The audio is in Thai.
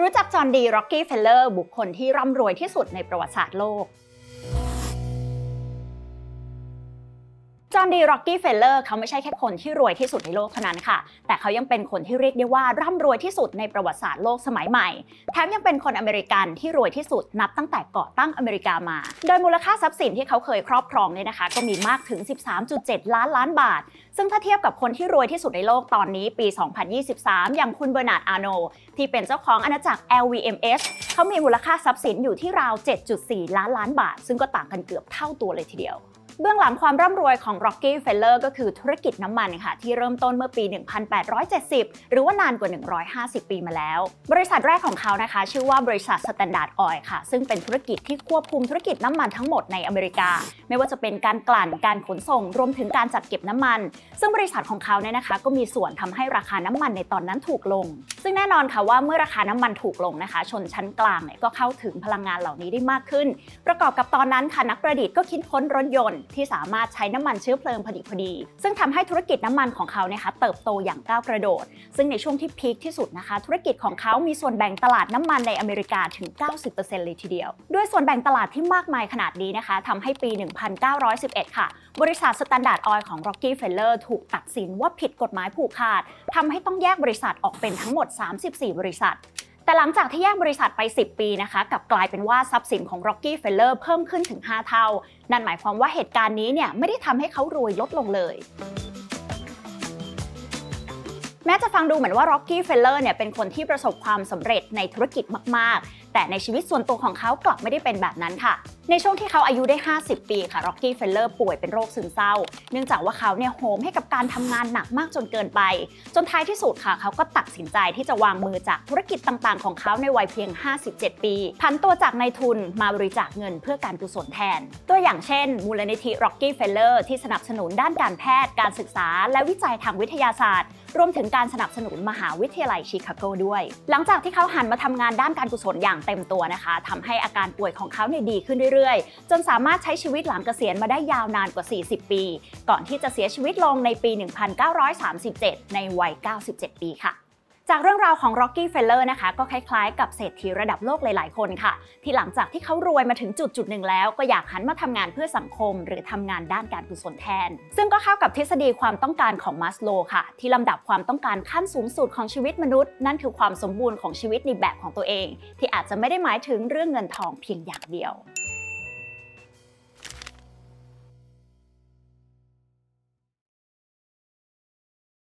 รู้จักจอห์นดีร็อกกี้เฟลเลอร์บุคคลที่ร่ำรวยที่สุดในประวัติศาสตร์โลก จอห์นดีร็อกกี้เฟลเลอร์เขาไม่ใช่แค่คนที่รวยที่สุดในโลกเท่านั้นค่ะ แต่เขายังเป็นคนที่เรียกได้ว่าร่ำรวยที่สุดในประวัติศาสตร์โลกสมัยใหม่ แถมยังเป็นคนอเมริกันที่รวยที่สุดนับตั้งแต่ก่อตั้งอเมริกามา โดยมูลค่าทรัพย์สินที่เขาเคยครอบครองเนี่ยนะคะ ก็มีมากถึง 13.7 ล้านล้านบาท ซึ่งถ้าเทียบกับคนที่รวยที่สุดในโลกตอนนี้ปี 2023 อย่างคุณเบอร์นาร์ดอาร์โนที่เป็นเจ้าของอาณาจักร LVMH เขามีมูลค่าทรัพย์สินอยู่ที่ราว 7.4 ล้านล้านบาท ซึ่งก็ต่างกันเกือบเท่าตัวเลยทีเดียว เบื้องหลังความร่ำรวยของ Rockefeller ก็คือธุรกิจน้ำมันค่ะ ที่เริ่มต้นเมื่อปี 1870 หรือว่านานกว่า 150 ปีมาแล้ว บริษัทแรกของเขานะคะ ชื่อว่าบริษัท Standard Oil ค่ะ ซึ่งเป็นธุรกิจที่ควบคุมธุรกิจน้ำมันทั้งหมดในอเมริกา ไม่ว่าจะเป็นการกลั่นการขนส่งรวมถึงการจัดเก็บน้ำมัน ซึ่งบริษัทของเขาเนี่ยนะคะ ก็มีส่วนทำให้ราคาน้ำมันในตอนนั้นถูกลง ซึ่งแน่นอนค่ะว่าเมื่อราคาน้ำมันถูกลงนะคะ ชนชั้นกลางเนี่ยก็เข้าถึงพลังงานเหล่านี้ได้มากขึ้น ประกอบกับตอนนั้นค่ะนักประดิษฐ์ก็คิดค้นรถยนต์ที่สามารถใช้น้ำมันเชื้อเพลิงพอดีพอดี ซึ่งทำให้ธุรกิจน้ำมันของเขาเนี่ยค่ะเติบโตอย่างก้าวกระโดด ซึ่งในช่วงที่พีคที่สุดนะคะ ธุรกิจของเขามีส่วนแบ่งตลาดน้ำมันในอเมริกาถึง 90%เลยทีเดียว ด้วยส่วนแบ่งตลาดที่มากมายขนาดนี้นะคะทำให้ปี 1911 ค่ะ บริษัทสแตนดาร์ดออยล์ของ Rocky Feller ถูกตัดสินว่าผิดกฎหมายผูกขาดทำให้ต้องแยกบริษัทออกเป็นทั้งหมด 34 บริษัท แต่หลังจากที่แยกบริษัทไป 10 ปีนะคะกับกลายเป็นว่าทรัพย์สินของ Rocky Feller เพิ่มขึ้นถึง 5 เท่า นั่นหมายความว่าเหตุการณ์นี้เนี่ยไม่ได้ทำให้เขารวยลดลงเลย แม้จะฟังดูเหมือนว่า Rockefeller เนี่ยเป็นคนที่ประสบความสำเร็จในธุรกิจมาก ๆ แต่ในชีวิตส่วนตัวของเขากลับไม่ได้เป็นแบบนั้นค่ะ ในช่วงที่เขาอายุได้ 50 ปีค่ะ Rocky Feller ป่วยเป็นโรคซึมเศร้า เนื่องจากว่าเขาเนี่ยโหมให้กับการทำงานหนักมากจนเกินไป จนท้ายที่สุดค่ะ เขาก็ตัดสินใจที่จะวางมือจากธุรกิจต่าง ๆ ของเขาในวัยเพียง 57 ปีผันตัวจากนายทุนมาบริจาคเงินเพื่อการกุศลแทน ตัวอย่างเช่น มูลนิธิ Rocky Feller ที่สนับสนุนด้านการแพทย์ การศึกษา และวิจัยทางวิทยาศาสตร์ รวมถึงการสนับสนุนมหาวิทยาลัยชิคาโกด้วย หลังจากที่เขาหันมาทำงานด้านการกุศลอย่างเต็มตัวนะคะทำให้อาการป่วยของเขาเนี่ยดีขึ้นเรื่อยๆ จนสามารถใช้ชีวิตหลังเกษียณมาได้ยาวนานกว่า 40 ปี ก่อนที่จะเสียชีวิตลงในปี 1937 ในวัย 97 ปีค่ะ จากเรื่องราวของ Rocky Feller นะคะ ก็คล้ายๆ กับเศรษฐีระดับโลกหลายๆ คนค่ะ ที่หลังจากที่เขารวยมาถึงจุดจุดหนึ่งแล้ว ก็อยากหันมาทำงานเพื่อสังคม หรือทำงานด้านการกุศลแทน ซึ่งก็เข้ากับทฤษฎีความต้องการของมัสโลค่ะ ที่ลำดับความต้องการขั้นสูงสุดของชีวิตมนุษย์ นั่นคือความสมบูรณ์ของชีวิตในแบบของตัวเอง ที่อาจจะไม่ได้หมายถึงเรื่องเงินทองเพียงอย่างเดียว